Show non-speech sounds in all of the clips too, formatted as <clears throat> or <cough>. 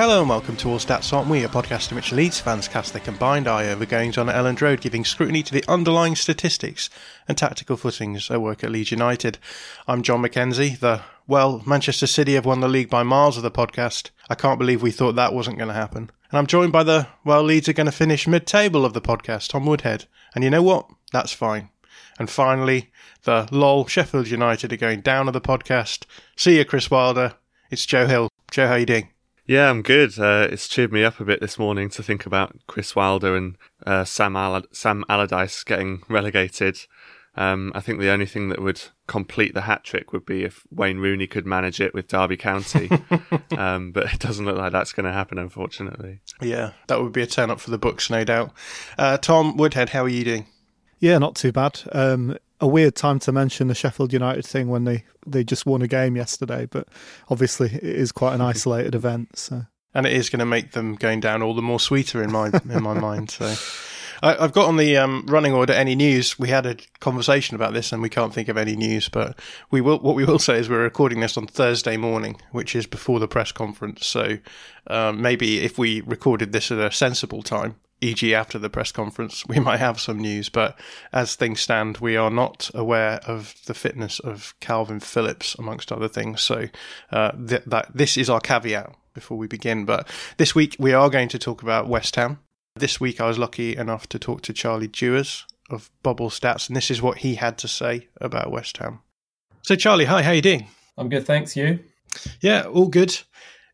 Hello and welcome to All Stats Aren't We, a podcast in which Leeds fans cast their combined eye over goings on at Elland Road, giving scrutiny to the underlying statistics and tactical footings at work at Leeds United. I'm John McKenzie, the, well, Manchester City have won the league by miles of the podcast. I can't believe we thought that wasn't going to happen. And I'm joined by the, well, Leeds are going to finish mid table of the podcast, Tom Woodhead. And you know what? That's fine. And finally, the lol Sheffield United are going down of the podcast. See you, Chris Wilder. It's Joe Hill. Joe, how you doing? Yeah, I'm good. Uh, it's cheered me up a bit this morning to think about Chris Wilder and uh, Sam, Sam Allardyce getting relegated. Um, I think the only thing that would complete the hat trick would be if Wayne Rooney could manage it with Derby County. <laughs> um, but it doesn't look like that's going to happen, unfortunately. Yeah, that would be a turn up for the books, no doubt. Uh, Tom Woodhead, how are you doing? Yeah, not too bad. Um, a weird time to mention the Sheffield United thing when they, they just won a game yesterday, but obviously it is quite an <laughs> isolated event. So. And it is going to make them going down all the more sweeter in my in my mind. So. <laughs> I, have got on the um, running order any news. We had a conversation about this, and we can't think of any news. But we will. What we will say is we're recording this on Thursday morning, which is before the press conference. So um, maybe if we recorded this at a sensible time, e.g., after the press conference, we <laughs> might have some news. But as things stand, we are not aware of the fitness of Kalvin Phillips, amongst other things. So uh, th- that this is our caveat before we begin. But this week we are going to talk about West Ham. This week I was lucky enough to talk to Charlie Dewars of Bubble Stats, and this is what he had to say about West Ham. So, Charlie, hi, how you doing? I'm good, thanks. You? Yeah, all good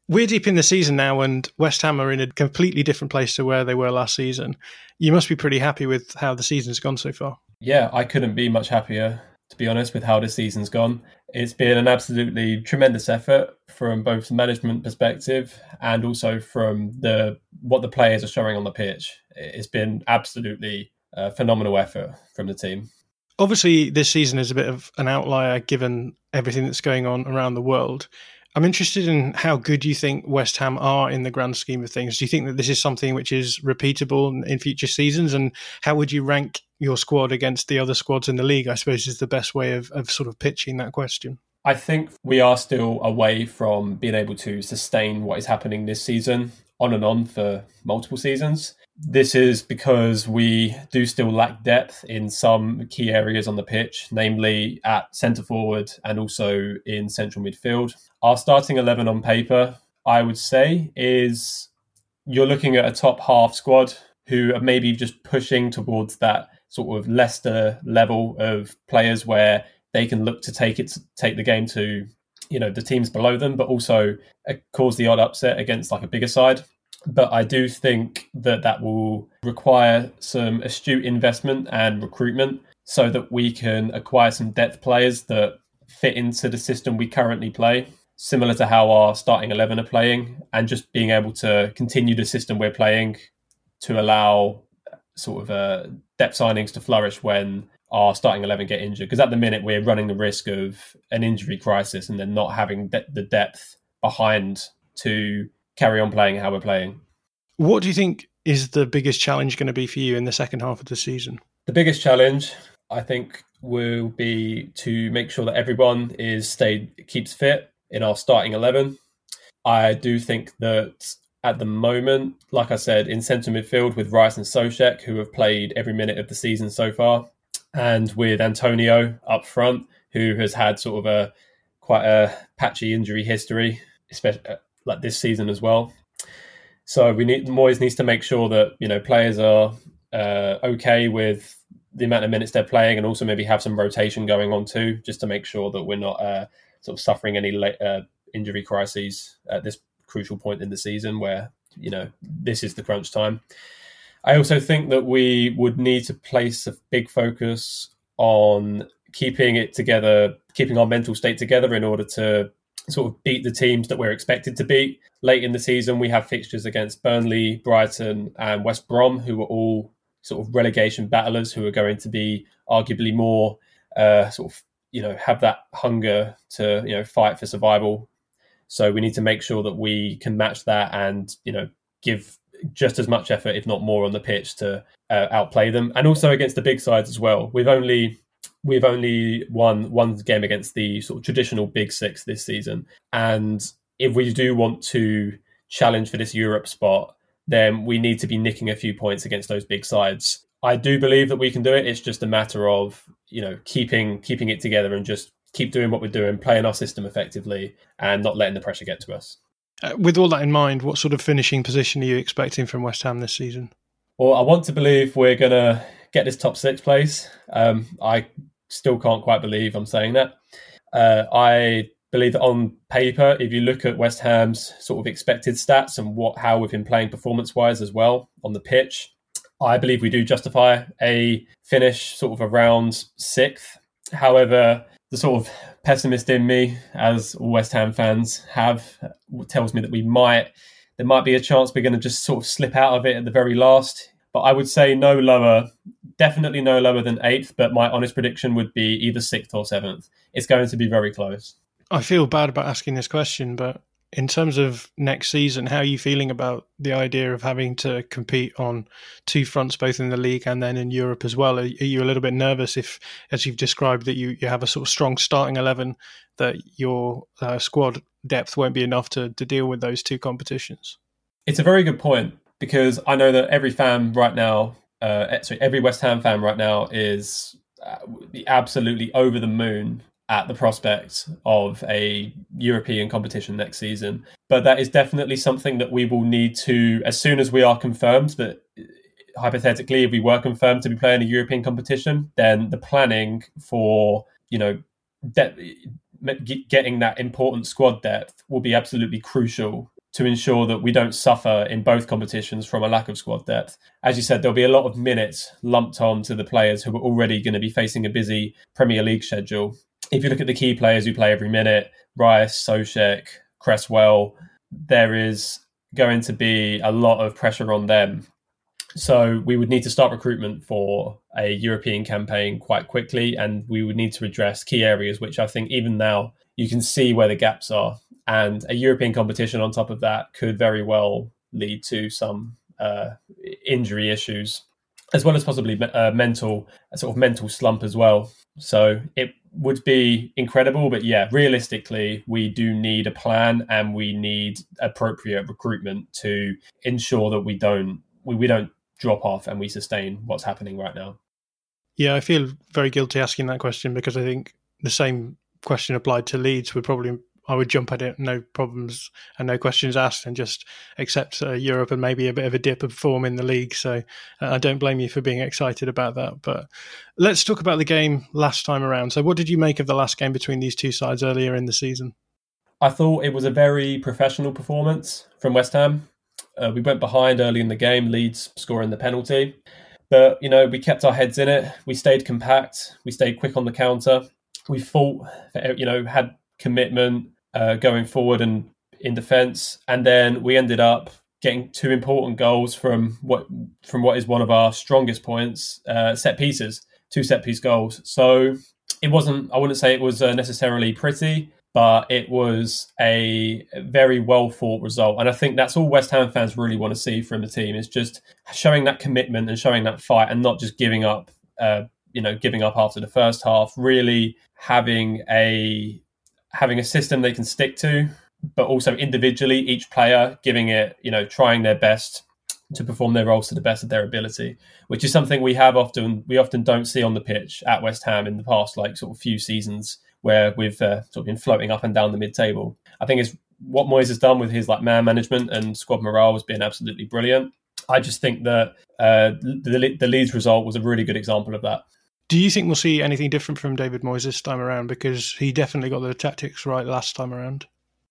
we're deep in the season now, and West Ham are in a completely different place to where they were last season. You must be pretty happy with how the season's gone so far. Yeah, I couldn't be much happier, to be honest, with how the season's gone. It's been an absolutely tremendous effort from both the management perspective and also from the what the players are showing on the pitch. It's been absolutely a phenomenal effort from the team. Obviously, this season is a bit of an outlier given everything that's going on around the world. I'm interested in how good you think West Ham are in the grand scheme of things. Do you think that this is something which is repeatable in future seasons? And how would you rank your squad against the other squads in the league? I suppose is the best way of, of sort of pitching that question. I think we are still away from being able to sustain what is happening this season on and on for multiple seasons. This is because we do still lack depth in some key areas on the pitch, namely at centre forward and also in central midfield. Our starting 11 on paper, I would say, is you're looking at a top half squad who are maybe just pushing towards that sort of Leicester level of players where they can look to take it, take the game to you know the teams below them, but also cause the odd upset against like a bigger side but I do think that that will require some astute investment and recruitment so that we can acquire some depth players that fit into the system we currently play, similar to how our starting 11 are playing, and just being able to continue the system we're playing to allow sort of uh, depth signings to flourish when our starting 11 get injured. Because at the minute, we're running the risk of an injury crisis and then not having de- the depth behind to carry on playing how we're playing. What do you think is the biggest challenge going to be for you in the second half of the season? The biggest challenge, I think, will be to make sure that everyone is stayed keeps fit in our starting eleven. I do think that at the moment, like I said, in centre midfield with Rice and Soucek, who have played every minute of the season so far, and with Antonio up front, who has had sort of a quite a patchy injury history, especially like this season as well. So we need Moyes needs to make sure that you know players are uh, okay with the amount of minutes they're playing, and also maybe have some rotation going on too, just to make sure that we're not uh, sort of suffering any uh, injury crises at this crucial point in the season where you know this is the crunch time. I also think that we would need to place a big focus on keeping it together, keeping our mental state together in order to sort of beat the teams that we're expected to beat. Late in the season, we have fixtures against Burnley, Brighton, and West Brom, who are all sort of relegation battlers who are going to be arguably more uh, sort of you know have that hunger to you know fight for survival. So we need to make sure that we can match that and you know give just as much effort, if not more, on the pitch to uh, outplay them, and also against the big sides as well. We've only we've only won one game against the sort of traditional big six this season, and if we do want to challenge for this Europe spot, then we need to be nicking a few points against those big sides. I do believe that we can do it. It's just a matter of you know keeping keeping it together and just keep doing what we're doing, playing our system effectively, and not letting the pressure get to us. Uh, with all that in mind, what sort of finishing position are you expecting from West Ham this season? Well, I want to believe we're going to get this top six place. Um, I still can't quite believe I'm saying that. Uh, I believe that on paper, if you look at West Ham's sort of expected stats and what how we've been playing performance wise as well on the pitch, I believe we do justify a finish sort of around sixth. However, the sort of pessimist in me, as all West Ham fans have, tells me that we might there might be a chance we're going to just sort of slip out of it at the very last. But I would say no lower, definitely no lower than eighth. But my honest prediction would be either sixth or seventh. It's going to be very close. I feel bad about asking this question, but in terms of next season, how are you feeling about the idea of having to compete on two fronts, both in the league and then in Europe as well? Are, you a little bit nervous if, as you've described, that you, you have a sort of strong starting 11, that your uh, squad depth won't be enough to, to deal with those two competitions? It's a very good point because I know that every fan right now, uh, sorry, every West Ham fan right now is uh, absolutely over the moon at the prospect of a European competition next season. But that is definitely something that we will need to, as soon as we are confirmed that hypothetically, if we were confirmed to be playing a European competition, then the planning for, you know, de- getting that important squad depth will be absolutely crucial to ensure that we don't suffer in both competitions from a lack of squad depth. As you said, there'll be a lot of minutes lumped on to the players who are already going to be facing a busy Premier League schedule if you look at the key players who play every minute, Rice, Soucek, Cresswell, there is going to be a lot of pressure on them. So we would need to start recruitment for a European campaign quite quickly, and we would need to address key areas, which I think even now you can see where the gaps are. And a European competition on top of that could very well lead to some uh, injury issues, as well as possibly a uh, mental, a sort of mental slump as well. So it would be incredible. But yeah, realistically, we do need a plan and we need appropriate recruitment to ensure that we don't we, we don't drop off and we sustain what's happening right now. Yeah, I feel very guilty asking that question because I think the same question applied to Leeds would probably I would jump at it, no problems and no questions asked, and just accept uh, Europe and maybe a bit of a dip of form in the league. So uh, I don't blame you for being excited about that. But let's talk about the game last time around. So, what did you make of the last game between these two sides earlier in the season? I thought it was a very professional performance from West Ham. Uh, we went behind early in the game, Leeds scoring the penalty. But, you know, we kept our heads in it. We stayed compact. We stayed quick on the counter. We fought, you know, had commitment, uh, going forward and in defence, and then we ended up getting two important goals from what from what is one of our strongest points, uh, set pieces, two set piece goals. So it wasn't. I wouldn't say it was uh, necessarily pretty, but it was a very well fought result. And I think that's all West Ham fans really want to see from the team is just showing that commitment and showing that fight and not just giving up, uh, you know, giving up after the first half, really having a having a system they can stick to, but also individually, each player giving it, you know, trying their best to perform their roles to the best of their ability, which is something we have often we often don't see on the pitch at West Ham in the past, like sort of few seasons where we've uh, sort of been floating up and down the mid table. I think it's what Moyes has done with his like man management and squad morale has been absolutely brilliant. I just think that uh, the, the Leeds result was a really good example of that. Do you think we'll see anything different from David Moyes this time around? Because he definitely got the tactics right last time around.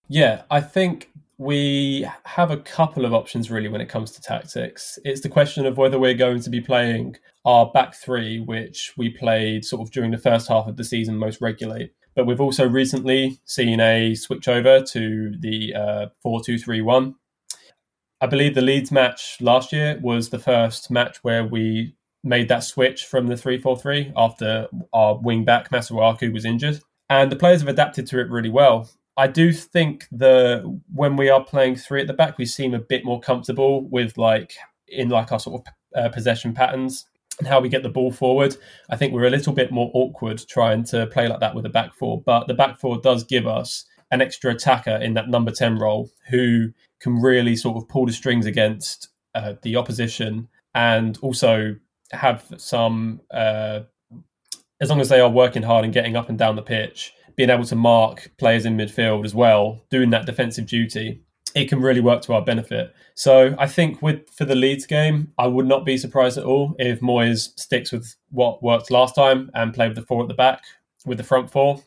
Yeah, I think we have a couple of options really when it comes to tactics. It's the question of whether we're going to be playing our back three, which we played sort of during the first half of the season most regularly. But we've also recently seen a switch over to the uh, 4 2 3 1. I believe the Leeds match last year was the first match where we made that switch from the 3 4 3 after our wing back, Masuaku, was injured. And the players have adapted to it really well. I do think the when we are playing three at the back, we seem a bit more comfortable with like in like our sort of uh, possession patterns and how we get the ball forward. I think we're a little bit more awkward trying to play like that with a back four, but the back four does give us an extra attacker in that number 10 role who can really sort of pull the strings against uh, the opposition and also have some, uh, as long as they are working hard and getting up and down the pitch, being able to mark players in midfield as well, doing that defensive duty it can really work to our benefit. So I think with for the Leeds game, I would not be surprised at all if Moyes sticks with what worked last time and play with the four at the back with the front four.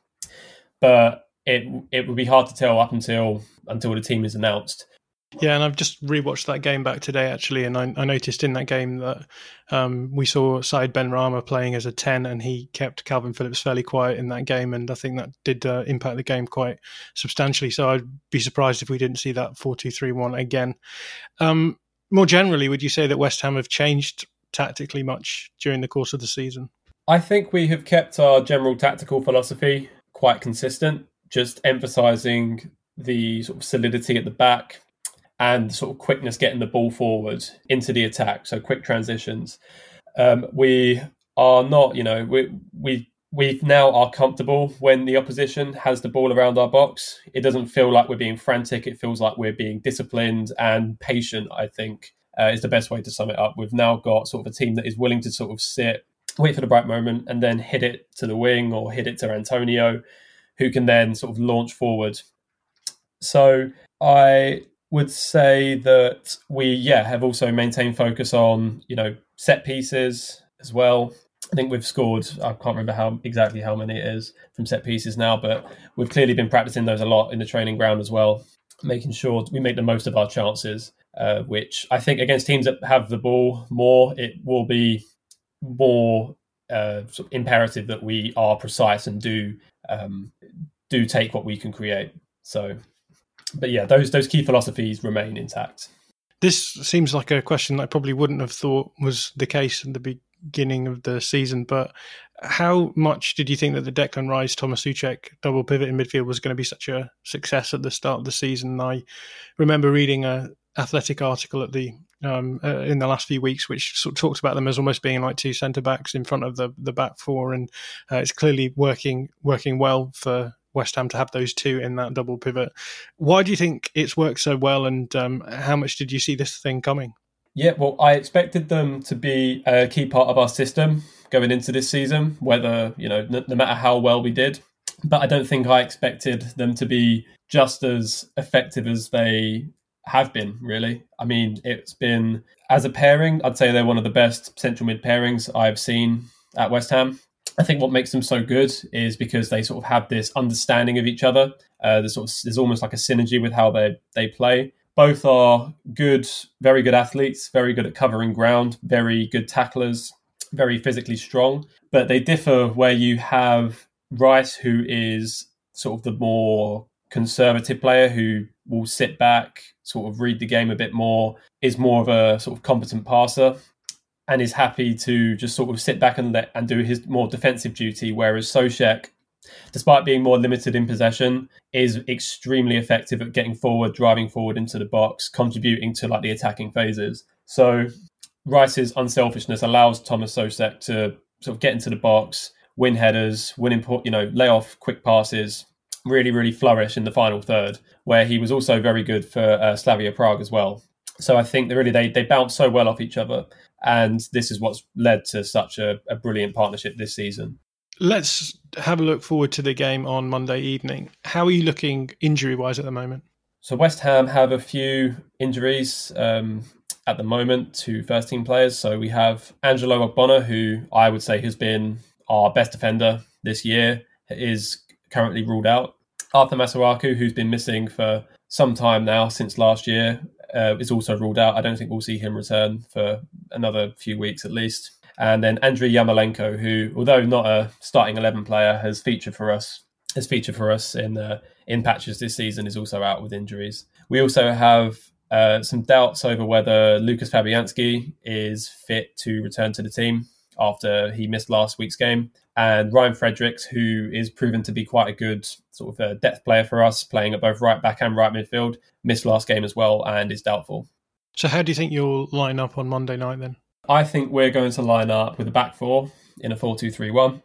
But it it would be hard to tell up until until the team is announced. Yeah, and I've just rewatched that game back today actually, and I, I noticed in that game that um, we saw Said Benrahma playing as a ten, and he kept Kalvin Phillips fairly quiet in that game, and I think that did uh, impact the game quite substantially. So I'd be surprised if we didn't see that four-two-three-one again. Um, more generally, would you say that West Ham have changed tactically much during the course of the season? I think we have kept our general tactical philosophy quite consistent, just emphasising the sort of solidity at the back and sort of quickness getting the ball forward into the attack. So quick transitions. Um, we are not, you know, we we we now are comfortable when the opposition has the ball around our box. It doesn't feel like we're being frantic. It feels like we're being disciplined and patient. I think uh, is the best way to sum it up. We've now got sort of a team that is willing to sort of sit, wait for the right moment, and then hit it to the wing or hit it to Antonio, who can then sort of launch forward. So I would say that we, yeah, have also maintained focus on, you know, set pieces as well. I think we've scored, I can't remember how exactly how many it is from set pieces now, but we've clearly been practicing those a lot in the training ground as well, making sure we make the most of our chances, uh, which I think against teams that have the ball more, it will be more uh, sort of imperative that we are precise and do um, do take what we can create. So but yeah, those those key philosophies remain intact. This seems like a question I probably wouldn't have thought was the case in the beginning of the season, but how much did you think that the Declan Rice Thomas Soucek double pivot in midfield was going to be such a success at the start of the season? I remember reading a athletic article at the um, uh, in the last few weeks, which sort of talked about them as almost being like two centre backs in front of the the back four, and uh, it's clearly working working well for West Ham to have those two in that double pivot. Why do you think it's worked so well, and um, how much did you see this thing coming? Yeah, well, I expected them to be a key part of our system going into this season, whether, you know, no, no matter how well we did. But I don't think I expected them to be just as effective as they have been, really. I mean, it's been, as a pairing, I'd say they're one of the best central mid pairings I've seen at West Ham. I think what makes them so good is because they sort of have this understanding of each other. Uh, there's sort of there's almost like a synergy with how they they play. Both are good, very good athletes, very good at covering ground, very good tacklers, very physically strong. But they differ where you have Rice, who is sort of the more conservative player who will sit back, sort of read the game a bit more, is more of a sort of competent passer and is happy to just sort of sit back and let and do his more defensive duty. Whereas Soucek despite being more limited in possession, is extremely effective at getting forward, driving forward into the box, contributing to like the attacking phases. So Rice's unselfishness allows Thomas Soucek to sort of get into the box, win headers, win import, you know, lay off quick passes, really, really flourish in the final third, where he was also very good for uh, Slavia Prague as well. So I think that really they, they bounce so well off each other. And this is what's led to such a, a brilliant partnership this season. Let's have a look forward to the game on Monday evening. How are you looking injury wise at the moment? So West Ham have a few injuries um, at the moment to first team players. So we have Angelo Ogbonna, who I would say has been our best defender this year, is currently ruled out. Arthur Masuaku, who's been missing for some time now since last year, uh, is also ruled out. I don't think we'll see him return for another few weeks at least. And then Andriy Yarmolenko, who, although not a starting eleven player, has featured for us has featured for us in uh, in patches this season, is also out with injuries. We also have uh, some doubts over whether Lucas Fabianski is fit to return to the team after he missed last week's game. And Ryan Fredericks, who is proven to be quite a good sort of a depth player for us, playing at both right back and right midfield, missed last game as well and is doubtful. So, how do you think you'll line up on Monday night then? I think we're going to line up with a back four in a 4 2 3 1.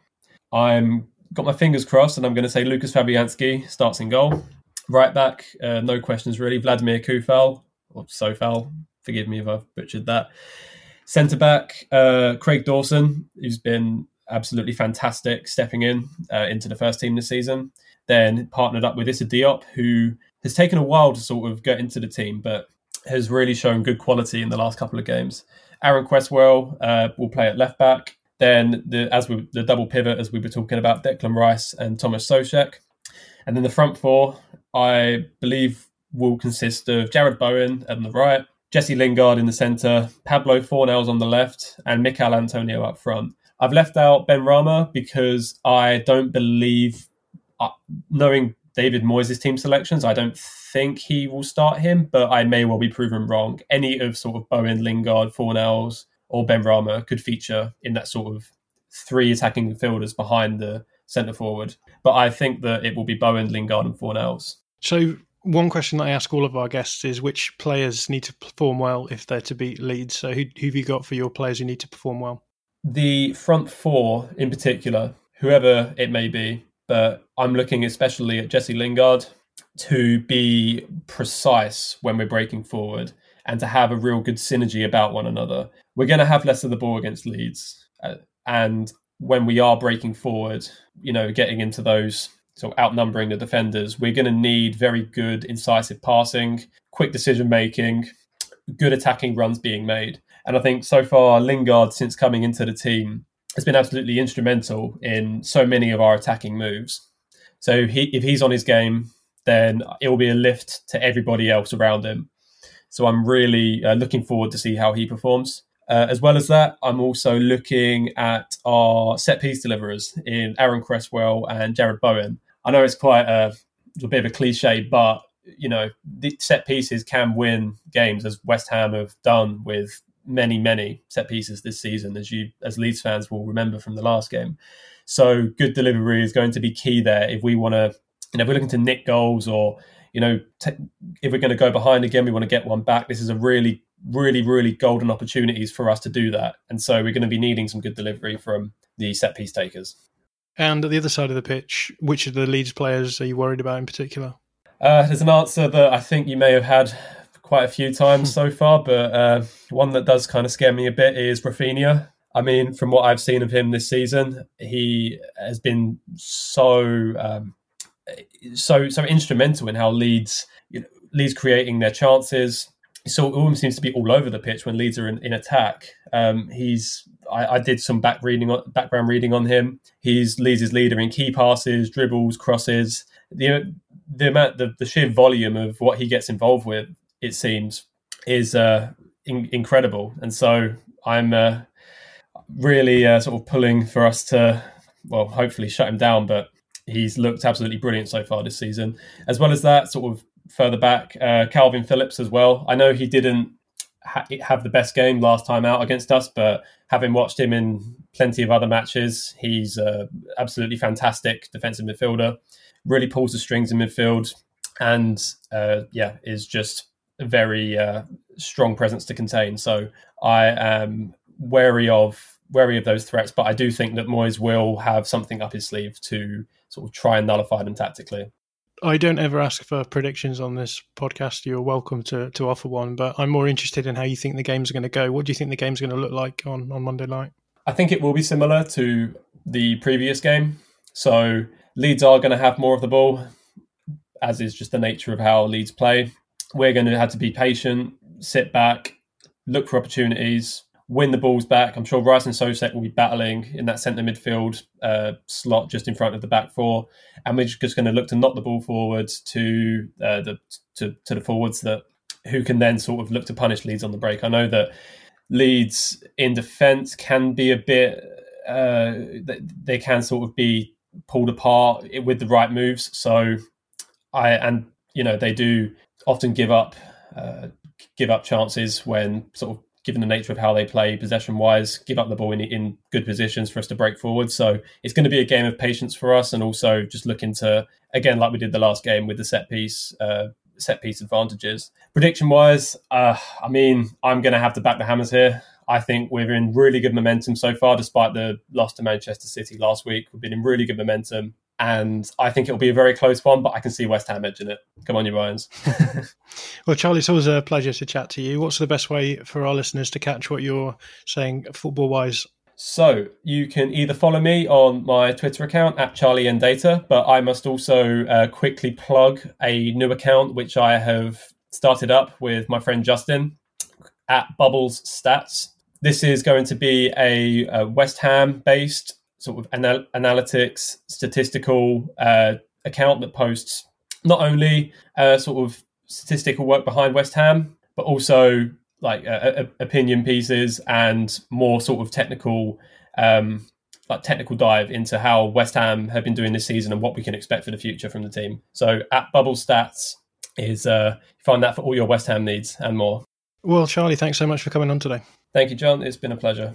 I'm got my fingers crossed and I'm going to say Lucas Fabianski starts in goal. Right back, uh, no questions really. Vladimir Coufal, or Sofal, forgive me if I've butchered that. Centre back, uh, Craig Dawson, who's been absolutely fantastic stepping in uh, into the first team this season. Then partnered up with Issa Diop, who has taken a while to sort of get into the team, but has really shown good quality in the last couple of games. Aaron Cresswell uh, will play at left back. Then the as we the double pivot as we were talking about Declan Rice and Thomas Soucek, and then the front four I believe will consist of Jarrod Bowen on the right, Jesse Lingard in the centre, Pablo Fornals on the left, and Michail Antonio up front. I've left out Benrahma because I don't believe, uh, knowing David Moyes' team selections, I don't think he will start him, but I may well be proven wrong. Any of sort of Bowen, Lingard, Fornals, or Benrahma could feature in that sort of three attacking midfielders behind the centre forward. But I think that it will be Bowen, Lingard, and Fornals. So one question that I ask all of our guests is which players need to perform well if they're to beat Leeds. So who, who have you got for your players who need to perform well? The front four in particular, whoever it may be, but I'm looking especially at Jesse Lingard to be precise when we're breaking forward and to have a real good synergy about one another. We're going to have less of the ball against Leeds. Uh, and when we are breaking forward, you know, getting into those so outnumbering the defenders, we're going to need very good, incisive passing, quick decision making, good attacking runs being made. And I think so far, Lingard, since coming into the team, has been absolutely instrumental in so many of our attacking moves. So he, if he's on his game, then it will be a lift to everybody else around him. So I'm really uh, looking forward to see how he performs. Uh, as well as that, I'm also looking at our set piece deliverers in Aaron Cresswell and Jarrod Bowen. I know it's quite a, a bit of a cliche, but you know, the set pieces can win games as West Ham have done with many, many set pieces this season, as you as Leeds fans will remember from the last game. So good delivery is going to be key there if we want to, you know, if we're looking to nick goals or you know, t- if we're going to go behind again, we want to get one back. This is a really, really, really golden opportunities for us to do that, and so we're going to be needing some good delivery from the set piece takers. And at the other side of the pitch, which of the Leeds players are you worried about in particular? Uh, there's an answer that I think you may have had quite a few times so far, but uh, one that does kind of scare me a bit is Raphinha. I mean, from what I've seen of him this season, he has been so um, so so instrumental in how Leeds you know, Leeds creating their chances. So it almost seems to be all over the pitch when Leeds are in, in attack. Um, he's I, I, did some back reading on, background reading on him. He's Leeds' leader in key passes, dribbles, crosses. The the amount the, the sheer volume of what he gets involved with, it seems, is uh, in, incredible. And so I'm uh, really uh, sort of pulling for us to well, hopefully shut him down, but he's looked absolutely brilliant so far this season. As well as that, sort of further back, uh, Kalvin Phillips as well. I know he didn't ha- have the best game last time out against us, but having watched him in plenty of other matches. He's absolutely fantastic defensive midfielder. Really pulls the strings in midfield, and uh, yeah, is just very uh, strong presence to contain. So I am wary of wary of those threats, but I do think that Moyes will have something up his sleeve to sort of try and nullify them tactically. I don't ever ask for predictions on this podcast. You're welcome to, to offer one, but I'm more interested in how you think the games are going to go. What do you think the game's going to look like on, on Monday night? I think it will be similar to the previous game. So Leeds are going to have more of the ball, as is just the nature of how Leeds play. We're going to have to be patient, sit back, look for opportunities, win the balls back. I'm sure Rice and Soucek will be battling in that centre midfield uh, slot just in front of the back four, and we're just going to look to knock the ball forwards to uh, the to, to the forwards that who can then sort of look to punish Leeds on the break. I know that Leeds in defence can be a bit uh, they can sort of be pulled apart with the right moves. So I and you know they do often give up uh, give up chances when sort of given the nature of how they play possession wise, give up the ball in, in good positions for us to break forward. So it's going to be a game of patience for us and also just looking to, again, like we did the last game with the set piece. Uh, set piece advantages. Prediction wise, uh, I mean, I'm going to have to back the Hammers here. I think we're in really good momentum so far, despite the loss to Manchester City last week. We've been in really good momentum and I think it'll be a very close one, but I can see West Ham edging it. Come on, you Irons. <laughs> well, Charlie, it's always a pleasure to chat to you. What's the best way for our listeners to catch what you're saying football wise? So you can either follow me on my Twitter account at Charlie and Data, but I must also uh, quickly plug a new account which I have started up with my friend Justin at Bubbles Stats. This is going to be a, a West Ham based sort of anal- analytics, statistical uh, account that posts not only uh, sort of statistical work behind West Ham, but also like uh, opinion pieces and more sort of technical, um, like technical dive into how West Ham have been doing this season and what we can expect for the future from the team. So at Bubble Stats is uh, find that for all your West Ham needs and more. Well, Charlie, thanks so much for coming on today. Thank you, John. It's been a pleasure.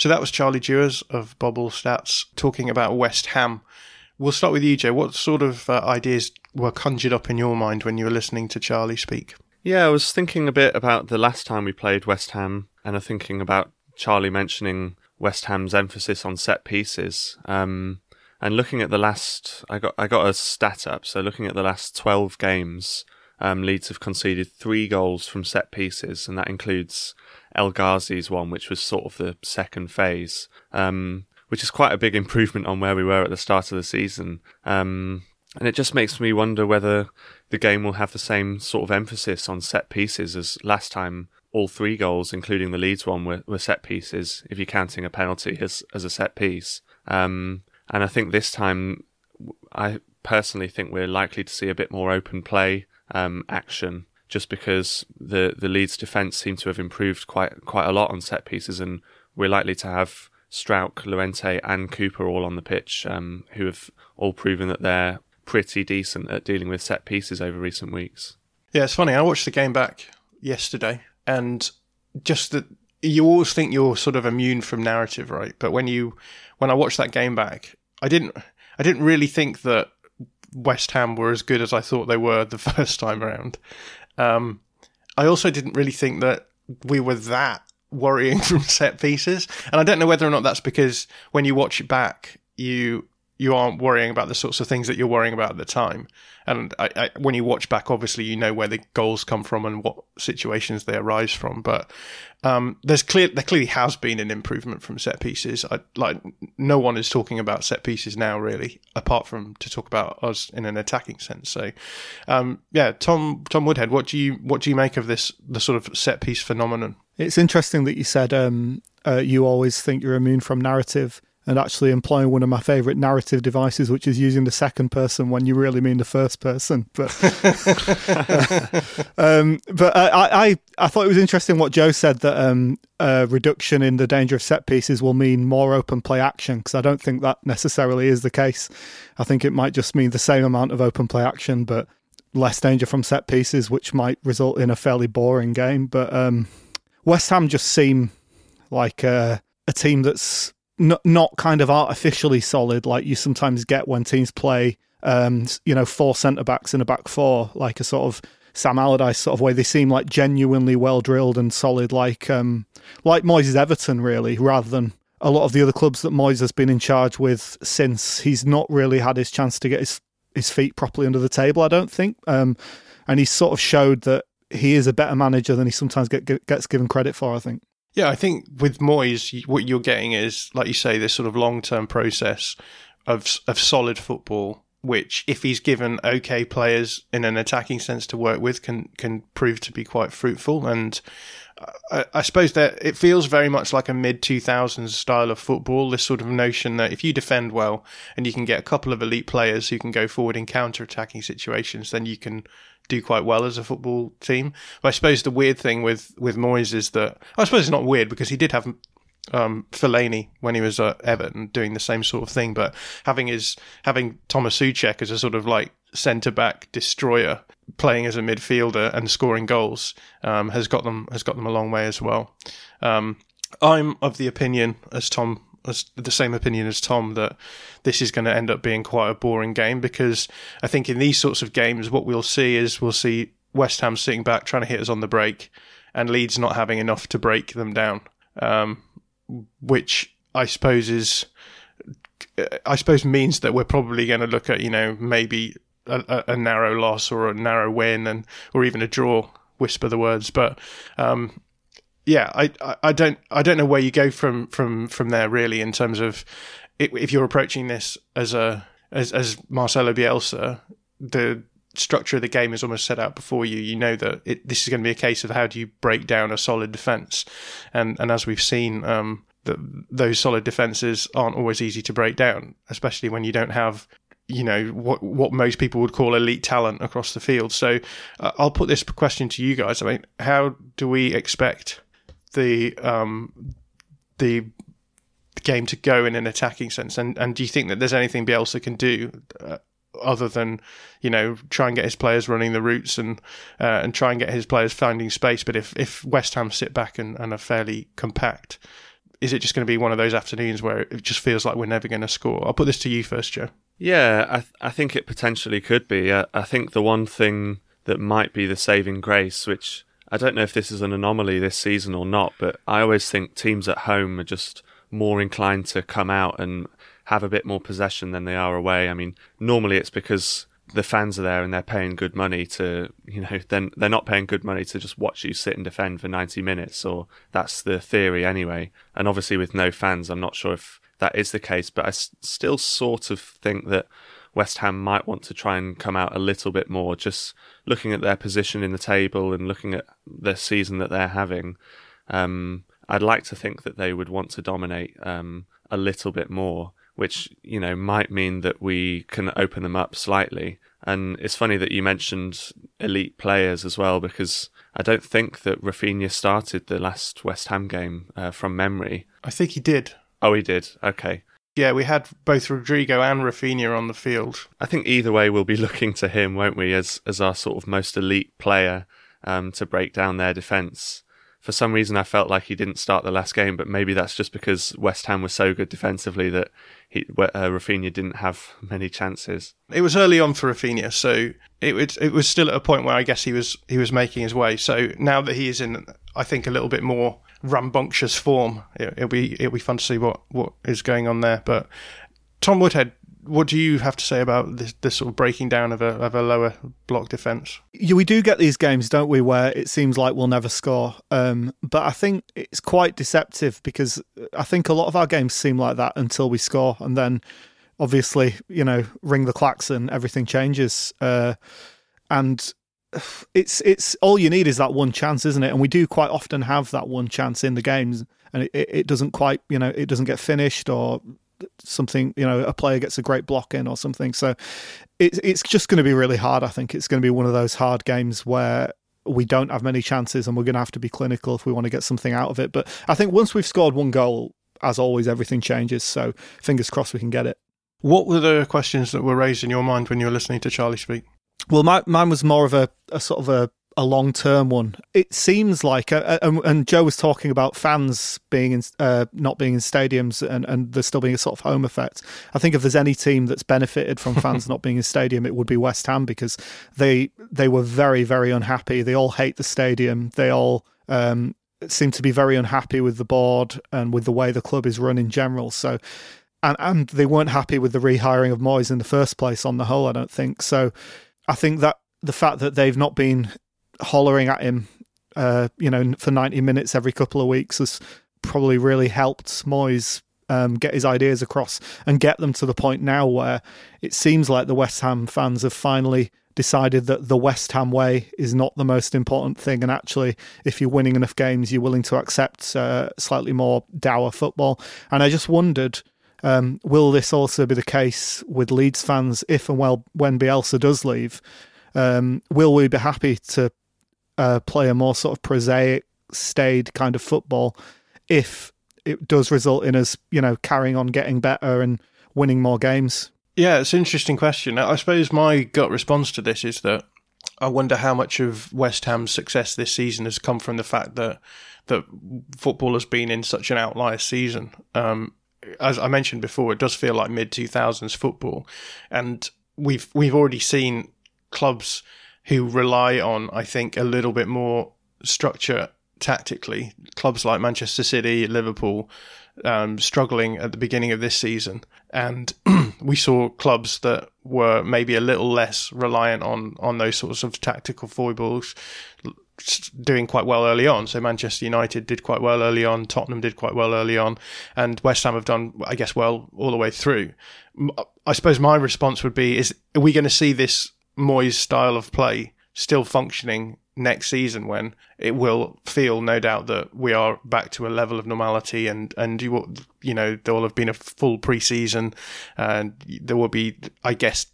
So that was Charlie Dewars of Bubble Stats talking about West Ham. We'll start with you, Joe. What sort of uh, ideas were conjured up in your mind when you were listening to Charlie speak? Yeah, I was thinking a bit about the last time we played West Ham, and I'm thinking about Charlie mentioning West Ham's emphasis on set pieces. Um, and looking at the last, I got I got a stat up. So looking at the last twelve games, um, Leeds have conceded three goals from set pieces, and that includes El Ghazi's one, which was sort of the second phase, um, which is quite a big improvement on where we were at the start of the season. Um, and it just makes me wonder whether the game will have the same sort of emphasis on set pieces as last time. All three goals, including the Leeds one, were, were set pieces. If you're counting a penalty as as a set piece, um, and I think this time, I personally think we're likely to see a bit more open play um, action just because the the Leeds defence seem to have improved quite quite a lot on set pieces, and we're likely to have Struijk, Llorente, and Cooper all on the pitch, um, who have all proven that they're pretty decent at dealing with set pieces over recent weeks. Yeah, it's funny. I watched the game back yesterday, and just that you always think you're sort of immune from narrative, right? But when you when I watched that game back, I didn't I didn't really think that West Ham were as good as I thought they were the <laughs> first time around. Um, I also didn't really think that we were that worrying <laughs> from set pieces, and I don't know whether or not that's because when you watch it back, you you aren't worrying about the sorts of things that you're worrying about at the time. And I, I, when you watch back, obviously you know where the goals come from and what situations they arise from. But um, there's clear there clearly has been an improvement from set pieces. I, like no one is talking about set pieces now, really, apart from to talk about us in an attacking sense. So, um, yeah, Tom Tom Woodhead, what do you what do you make of this the sort of set piece phenomenon? It's interesting that you said um, uh, you always think you're immune from narrative and actually employing one of my favourite narrative devices, which is using the second person when you really mean the first person. But <laughs> um, but I, I I thought it was interesting what Joe said that um, a reduction in the danger of set pieces will mean more open play action because I don't think that necessarily is the case. I think it might just mean the same amount of open play action, but less danger from set pieces, which might result in a fairly boring game. But um, West Ham just seem like a, a team that's not, not kind of artificially solid like you sometimes get when teams play, um, you know, four centre backs in a back four, like a sort of Sam Allardyce sort of way. They seem like genuinely well drilled and solid, like um, like Moyes' Everton, really, rather than a lot of the other clubs that Moyes has been in charge with since he's not really had his chance to get his his feet properly under the table. I don't think, um, and he sort of showed that he is a better manager than he sometimes get, gets given credit for. I think. Yeah, I think with Moyes, what you're getting is, like you say, this sort of long term process of of solid football, which, if he's given okay players in an attacking sense to work with, can can prove to be quite fruitful. And uh, I, I suppose that it feels very much like a mid 2000s style of football. This sort of notion that if you defend well and you can get a couple of elite players who can go forward in counter attacking situations, then you can do quite well as a football team. But I suppose the weird thing with with Moyes is that I suppose it's not weird because he did have um, Fellaini when he was at Everton doing the same sort of thing, but having his having Thomas Soucek as a sort of like centre back destroyer playing as a midfielder and scoring goals um, has got them has got them a long way as well. Um, I'm of the opinion, as Tom the same opinion as Tom that this is going to end up being quite a boring game because I think in these sorts of games, what we'll see is we'll see West Ham sitting back trying to hit us on the break, and Leeds not having enough to break them down, um, which I suppose is. I suppose means that we're probably going to look at you know maybe a, a, narrow loss or a narrow win and or even a draw. Whisper the words, but um, yeah, I, I don't I don't know where you go from from from there really in terms of if you're approaching this as a as as Marcelo Bielsa, the structure of the game is almost set out before you. You know that it, this is going to be a case of how do you break down a solid defense, and and as we've seen, um, that those solid defenses aren't always easy to break down, especially when you don't have you know what what most people would call elite talent across the field. So uh, I'll put this question to you guys. I mean, how do we expect the um, the game to go in an attacking sense? And and do you think that there's anything Bielsa can do uh, other than you know try and get his players running the routes and uh, and try and get his players finding space? But if if West Ham sit back and, and are fairly compact, is it just going to be one of those afternoons where it just feels like we're never going to score? I'll put this to you first, Joe. Yeah, I th- I think it potentially could be. I, I think the one thing that might be the saving grace, which I don't know if this is an anomaly this season or not, but I always think teams at home are just more inclined to come out and have a bit more possession than they are away. I mean, normally it's because the fans are there and they're paying good money to, you know, then they're not paying good money to just watch you sit and defend for 90 minutes, or that's the theory anyway. And obviously, with no fans, I'm not sure if that is the case, but I s- still sort of think that West Ham might want to try and come out a little bit more, just looking at their position in the table and looking at the season that they're having. Um, I'd like to think that they would want to dominate um, a little bit more, which you know might mean that we can open them up slightly. And it's funny that you mentioned elite players as well, because I don't think that Raphinha started the last West Ham game uh, from memory. I think he did. Oh, he did. Okay. Yeah, we had both Rodrigo and Raphinha on the field. I think either way, we'll be <laughs> looking to him, won't we, as as our sort of most elite player um, to break down their defence. For some reason I felt like he didn't start the last game, but maybe that's just because West Ham was so good defensively that he, uh, Raphinha didn't have <laughs> many chances. It was early on for Raphinha, so it was it was still at a point where I guess he was he was making his way. So now that he is in, I think a little bit more rambunctious form, it, will be it'll be fun to see what what is going on there. But Tom Woodhead what do you have to say about this, this sort of breaking down of a of a lower block defence? Yeah, we do get these games, don't we, where it seems like we'll never score. Um, but I think it's quite deceptive because I think a lot of our games seem like that until we score, and then obviously, you know, ring the klaxon, everything changes. Uh, and it's it's all you need is that one chance, isn't it? And we do quite often have that one chance in the games, and it, it doesn't quite, you know, it doesn't get finished or something, you know, a player gets a great block in or something. So it's it's just going to be really hard. I think it's going to be one of those hard games where we don't have many chances and we're going to have to be clinical if we want to get something out of it. But I think once we've scored one goal, as always, everything changes. So fingers crossed we can get it. What were the questions that were raised in your mind when you were listening to Charlie speak? Well, my, mine was more of a, a sort of a a long term one. It seems like, uh, uh and Joe was talking about fans being in, uh, not being in stadiums and, and there still being a sort of home effect. I think if there's any team that's benefited from <laughs> fans not being in stadium, it would be West Ham because they they were very very unhappy. They all hate the stadium. They all um, seem to be very unhappy with the board and with the way the club is run in general. So. And, and they weren't happy with the rehiring of Moyes in the first place on the whole, I don't think. So I think that the fact that they've not been hollering at him, uh, you know, for 90 minutes every couple of weeks has probably really helped Moyes um, get his ideas across and get them to the point now where it seems like the West Ham fans have finally decided that the West Ham way is not the most important thing. And actually, if you're winning enough games, you're willing to accept uh, slightly more dour football. And I just wondered. Um, will this also be the case with Leeds fans if and well when Bielsa does leave? Um, will we be happy to uh, play a more sort of prosaic, staid kind of football if it does result in us, you know, carrying on getting better and winning more games? Yeah, it's an interesting question. I suppose my gut response to this is that I wonder how much of West Ham's success this season has come from the fact that that football has been in such an outlier season. Um, as I mentioned before, it does feel like mid two thousands football, and we've we've already seen clubs who rely on, I think, a little bit more structure tactically. Clubs like Manchester City, Liverpool, um, struggling at the beginning of this season, and <clears throat> we saw clubs that were maybe a little less reliant on on those sorts of tactical foibles doing quite well early on. So Manchester United did quite well early on, Tottenham did quite well early on, and West Ham have done, I guess, well all the way through. I suppose my response would be: Is are we going to see this Moyes' style of play still functioning next season when it will feel no doubt that we are back to a level of normality and and you will, you know there will have been a full preseason and there will be I guess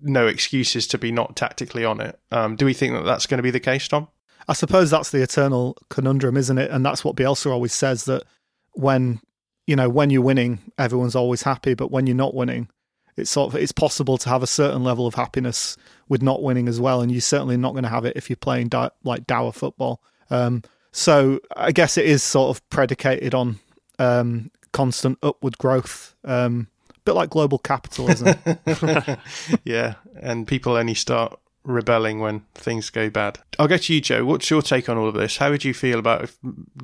no excuses to be not tactically on it. Um, do we think that that's going to be the case, Tom? I suppose that's the eternal conundrum, isn't it? And that's what Bielsa always says that when you know when you're winning, everyone's always happy, but when you're not winning, it's sort of it's possible to have a certain level of happiness with not winning as well, and you're certainly not going to have it if you're playing like dour football. Um, so I guess it is sort of predicated on um, constant upward growth, um, a bit like global capitalism. <laughs> yeah, and people only start rebelling when things go bad. I'll get to you, Joe. What's your take on all of this? How would you feel about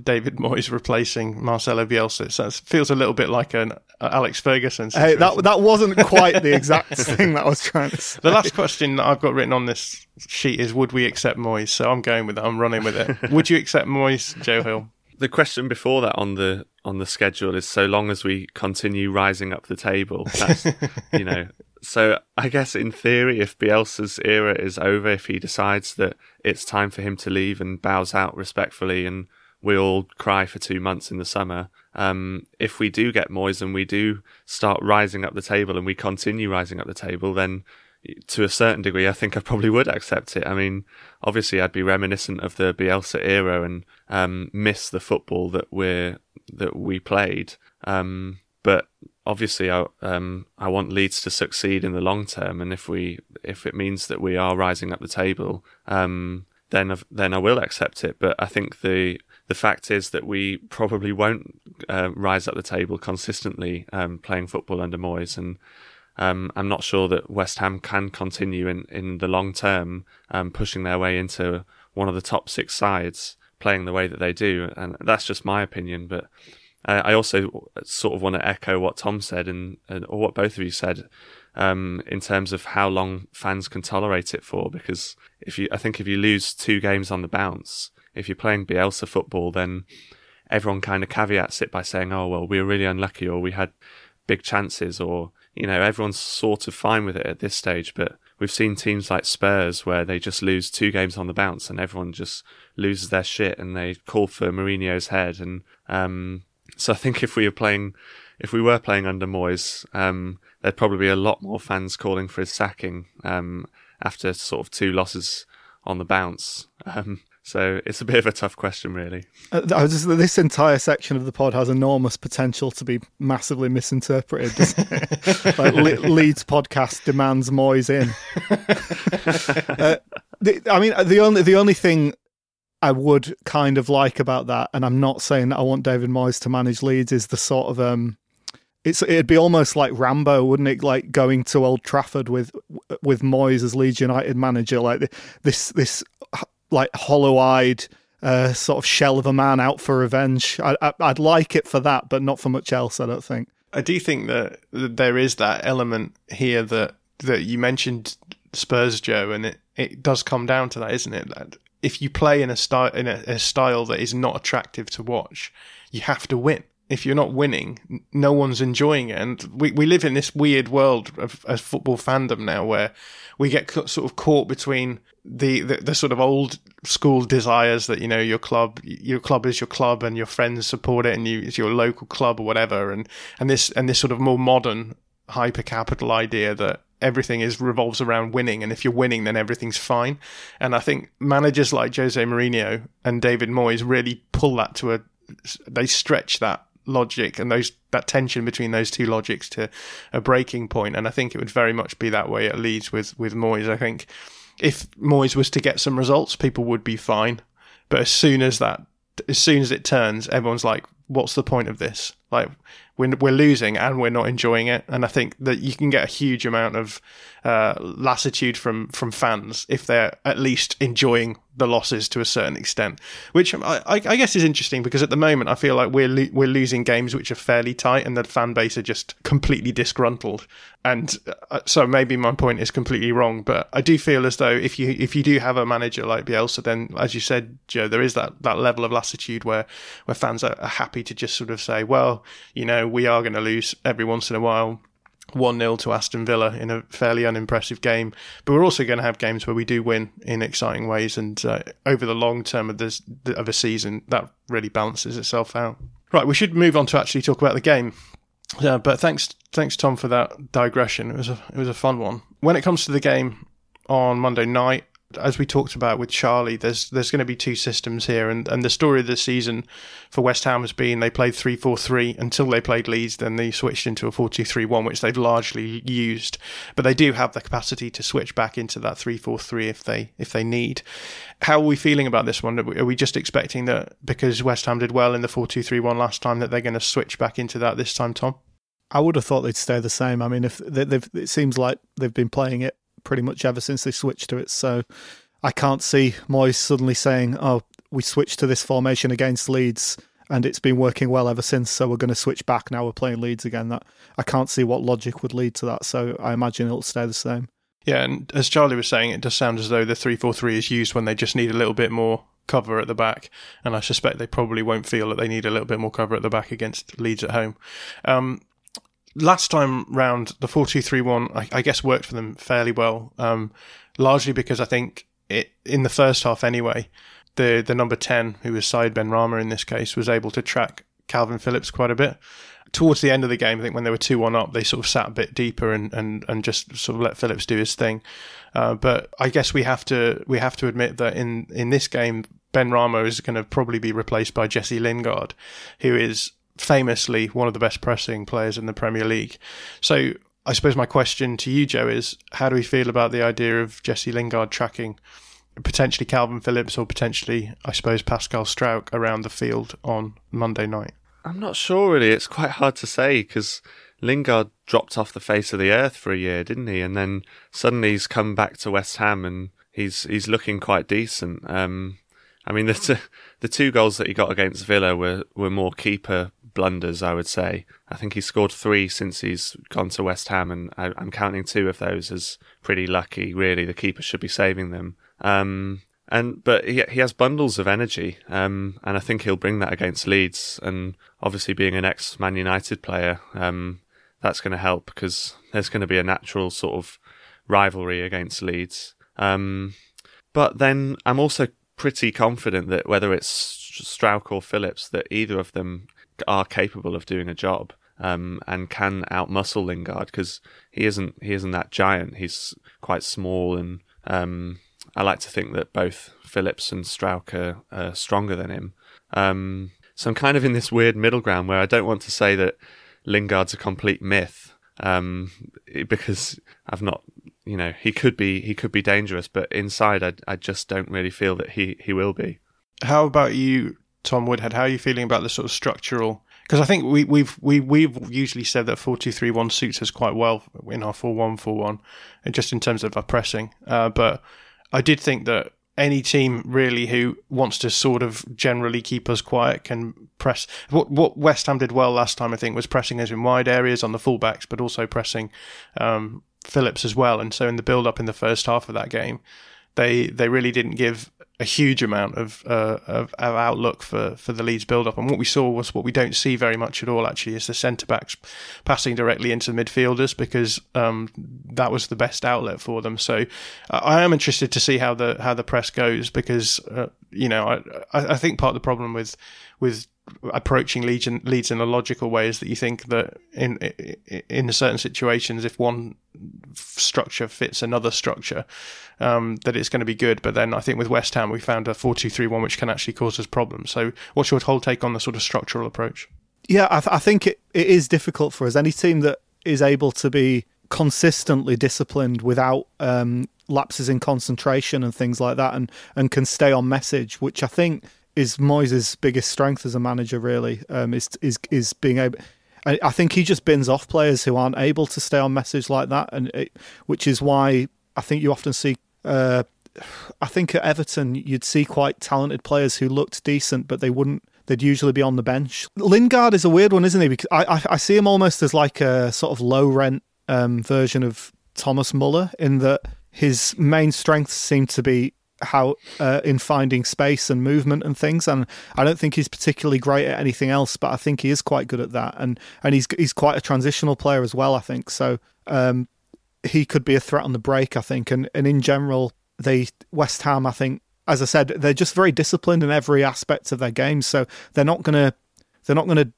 David Moyes replacing Marcelo Bielsa? So it feels a little bit like an uh, Alex Ferguson. Situation. Hey, that that wasn't quite the exact <laughs> thing that I was trying to say. The last question that I've got written on this sheet is: Would we accept Moyes? So I'm going with it. I'm running with it. <laughs> would you accept Moyes, Joe Hill? The question before that on the on the schedule is: so long as we continue rising up the table, that's you know so I guess in theory, if Bielsa's era is over, if he decides that it's time for him to leave and bows out respectfully, and we all cry for two months in the summer, um, if we do get Moyes and we do start rising up the table and we continue rising up the table, then to a certain degree, I think I probably would accept it. I mean, obviously, I'd be reminiscent of the Bielsa era and um, miss the football that we're that we played. Um, but obviously, I um, I want Leeds to succeed in the long term, and if we if it means that we are rising up the table, um, then then I will accept it. But I think the the fact is that we probably won't uh, rise up the table consistently um, playing football under Moyes, and um, I'm not sure that West Ham can continue in, in the long term um, pushing their way into one of the top six sides playing the way that they do, and that's just my opinion. But I also sort of want to echo what Tom said and, and or what both of you said um, in terms of how long fans can tolerate it for. Because if you, I think if you lose two games on the bounce, if you're playing Bielsa football, then everyone kind of caveats it by saying, "Oh well, we were really unlucky," or "We had big chances," or you know, everyone's sort of fine with it at this stage. But we've seen teams like Spurs where they just lose two games on the bounce, and everyone just loses their shit, and they call for Mourinho's head. And um, so I think if we were playing, if we were playing under Moyes, um, there'd probably be a lot more fans calling for his sacking um, after sort of two losses on the bounce. Um, so it's a bit of a tough question, really. Uh, just, this entire section of the pod has enormous potential to be massively misinterpreted. <laughs> like Le- Leeds podcast demands Moyes in. <laughs> uh, the, I mean, the only the only thing I would kind of like about that, and I'm not saying that I want David Moyes to manage Leeds, is the sort of um, it's it'd be almost like Rambo, wouldn't it? Like going to Old Trafford with with Moyes as Leeds United manager, like this this like hollow-eyed uh, sort of shell of a man out for revenge. I, I, I'd like it for that, but not for much else. I don't think. I do think that there is that element here that that you mentioned Spurs, Joe, and it, it does come down to that, isn't it? That if you play in a style in a, a style that is not attractive to watch, you have to win if you're not winning, no one's enjoying it. And we, we live in this weird world of, of football fandom now where we get sort of caught between the, the, the, sort of old school desires that, you know, your club, your club is your club and your friends support it and you, it's your local club or whatever. And, and this, and this sort of more modern hyper capital idea that everything is revolves around winning and if you're winning then everything's fine and i think managers like jose mourinho and david moyes really pull that to a they stretch that logic and those that tension between those two logics to a breaking point. And I think it would very much be that way at Leeds with with Moyes. I think if Moyes was to get some results, people would be fine. But as soon as that, as soon as it turns, everyone's like, "What's the point of this?" Like we're we're losing and we're not enjoying it. And I think that you can get a huge amount of uh, lassitude from from fans if they're at least enjoying the losses to a certain extent, which I, I, guess is interesting because at the moment I feel like we're lo- we're losing games which are fairly tight and the fan base are just completely disgruntled. And uh, so maybe my point is completely wrong, but I do feel as though if you if you do have a manager like Bielsa, then as you said, Joe, there is that, that level of lassitude where where fans are, are happy to just sort of say, well, you know, we are going to lose every once in a while 1 0 to Aston Villa in a fairly unimpressive game. But we're also going to have games where we do win in exciting ways. And uh, over the long term of, this, of a season, that really balances itself out. Right, we should move on to actually talk about the game. Yeah, but thanks, thanks Tom for that digression. It was a, it was a fun one. When it comes to the game on Monday night, as we talked about with Charlie, there's there's going to be two systems here, and, and the story of the season for West Ham has been they played three four three until they played Leeds, then they switched into a four two three one, which they've largely used, but they do have the capacity to switch back into that three four three if they if they need. How are we feeling about this one? Are we just expecting that because West Ham did well in the four two three one last time that they're going to switch back into that this time, Tom? I would have thought they'd stay the same. I mean, if they've, it seems like they've been playing it pretty much ever since they switched to it. So I can't see Moyes suddenly saying, "Oh, we switched to this formation against Leeds." And it's been working well ever since, so we're going to switch back now. We're playing Leeds again. That I can't see what logic would lead to that, so I imagine it'll stay the same. Yeah, and as Charlie was saying, it does sound as though the three-four-three is used when they just need a little bit more cover at the back, and I suspect they probably won't feel that they need a little bit more cover at the back against Leeds at home. Um, last time round, the four-two-three-one, I, I, guess, worked for them fairly well, um, largely because I think it in the first half anyway, the the number ten, who was side Ben Benrahma in this case, was able to track Kalvin Phillips quite a bit. Towards the end of the game, I think when they were two one up, they sort of sat a bit deeper and, and, and just sort of let Phillips do his thing. Uh, but I guess we have to we have to admit that in in this game, Benrahma is going to probably be replaced by Jesse Lingard, who is famously one of the best pressing players in the Premier League. So I suppose my question to you, Joe, is how do we feel about the idea of Jesse Lingard tracking potentially Kalvin Phillips or potentially, I suppose, Pascal Struijk around the field on Monday night? I'm not sure really. It's quite hard to say because Lingard dropped off the face of the earth for a year, didn't he? And then suddenly he's come back to West Ham and he's he's looking quite decent. Um, I mean, <laughs> the two, the two goals that he got against Villa were, were more keeper blunders, I would say. I think he scored three since he's gone to West Ham, and I, am counting two of those as pretty lucky. Really, the keeper should be saving them. Um, and but he he has bundles of energy, um, and I think he'll bring that against Leeds. And obviously, being an ex Man United player, um, that's going to help because there's going to be a natural sort of rivalry against Leeds. Um, but then I'm also pretty confident that whether it's Struijk or Phillips, that either of them are capable of doing a job um, and can outmuscle Lingard because he isn't he isn't that giant. He's quite small, and um, I like to think that both Phillips and are, are stronger than him. Um, so I'm kind of in this weird middle ground where I don't want to say that Lingard's a complete myth um, because I've not, you know, he could be he could be dangerous, but inside I I just don't really feel that he he will be. How about you, Tom Woodhead? How are you feeling about the sort of structural? Because I think we, we've we we've usually said that four two three one suits us quite well in our four one four one, and just in terms of our pressing. Uh, but I did think that any team really who wants to sort of generally keep us quiet can press. What what West Ham did well last time, I think, was pressing us in wide areas on the fullbacks, but also pressing um, Phillips as well. And so in the build up in the first half of that game, they they really didn't give a huge amount of, uh, of, of outlook for, for the Leeds build up. And what we saw was what we don't see very much at all. Actually, is the centre backs passing directly into the midfielders because um, that was the best outlet for them. So I am interested to see how the how the press goes because uh, you know I I think part of the problem with with approaching Legion Leeds in a logical way is that you think that in in certain situations, if one structure fits another structure, um, that it's going to be good. But then I think with West Ham, we found a four-two-three-one which can actually cause us problems. So, what's your whole take on the sort of structural approach? Yeah, I, th- I think it, it is difficult for us. Any team that is able to be consistently disciplined without um, lapses in concentration and things like that, and and can stay on message, which I think is Moyes' biggest strength as a manager. Really, um, is is is being able. I, think he just bins off players who aren't able to stay on message like that, and it, which is why I think you often see. Uh, I think at Everton you'd see quite talented players who looked decent, but they wouldn't. They'd usually be on the bench. Lingard is a weird one, isn't he? Because I I, I see him almost as like a sort of low rent um, version of Thomas Muller in that his main strengths seem to be how uh, in finding space and movement and things and I don't think he's particularly great at anything else but I think he is quite good at that and and he's he's quite a transitional player as well I think. So um, he could be a threat on the break I think and and in general they West Ham I think as I said they're just very disciplined in every aspect of their game so they're not going to they're not going to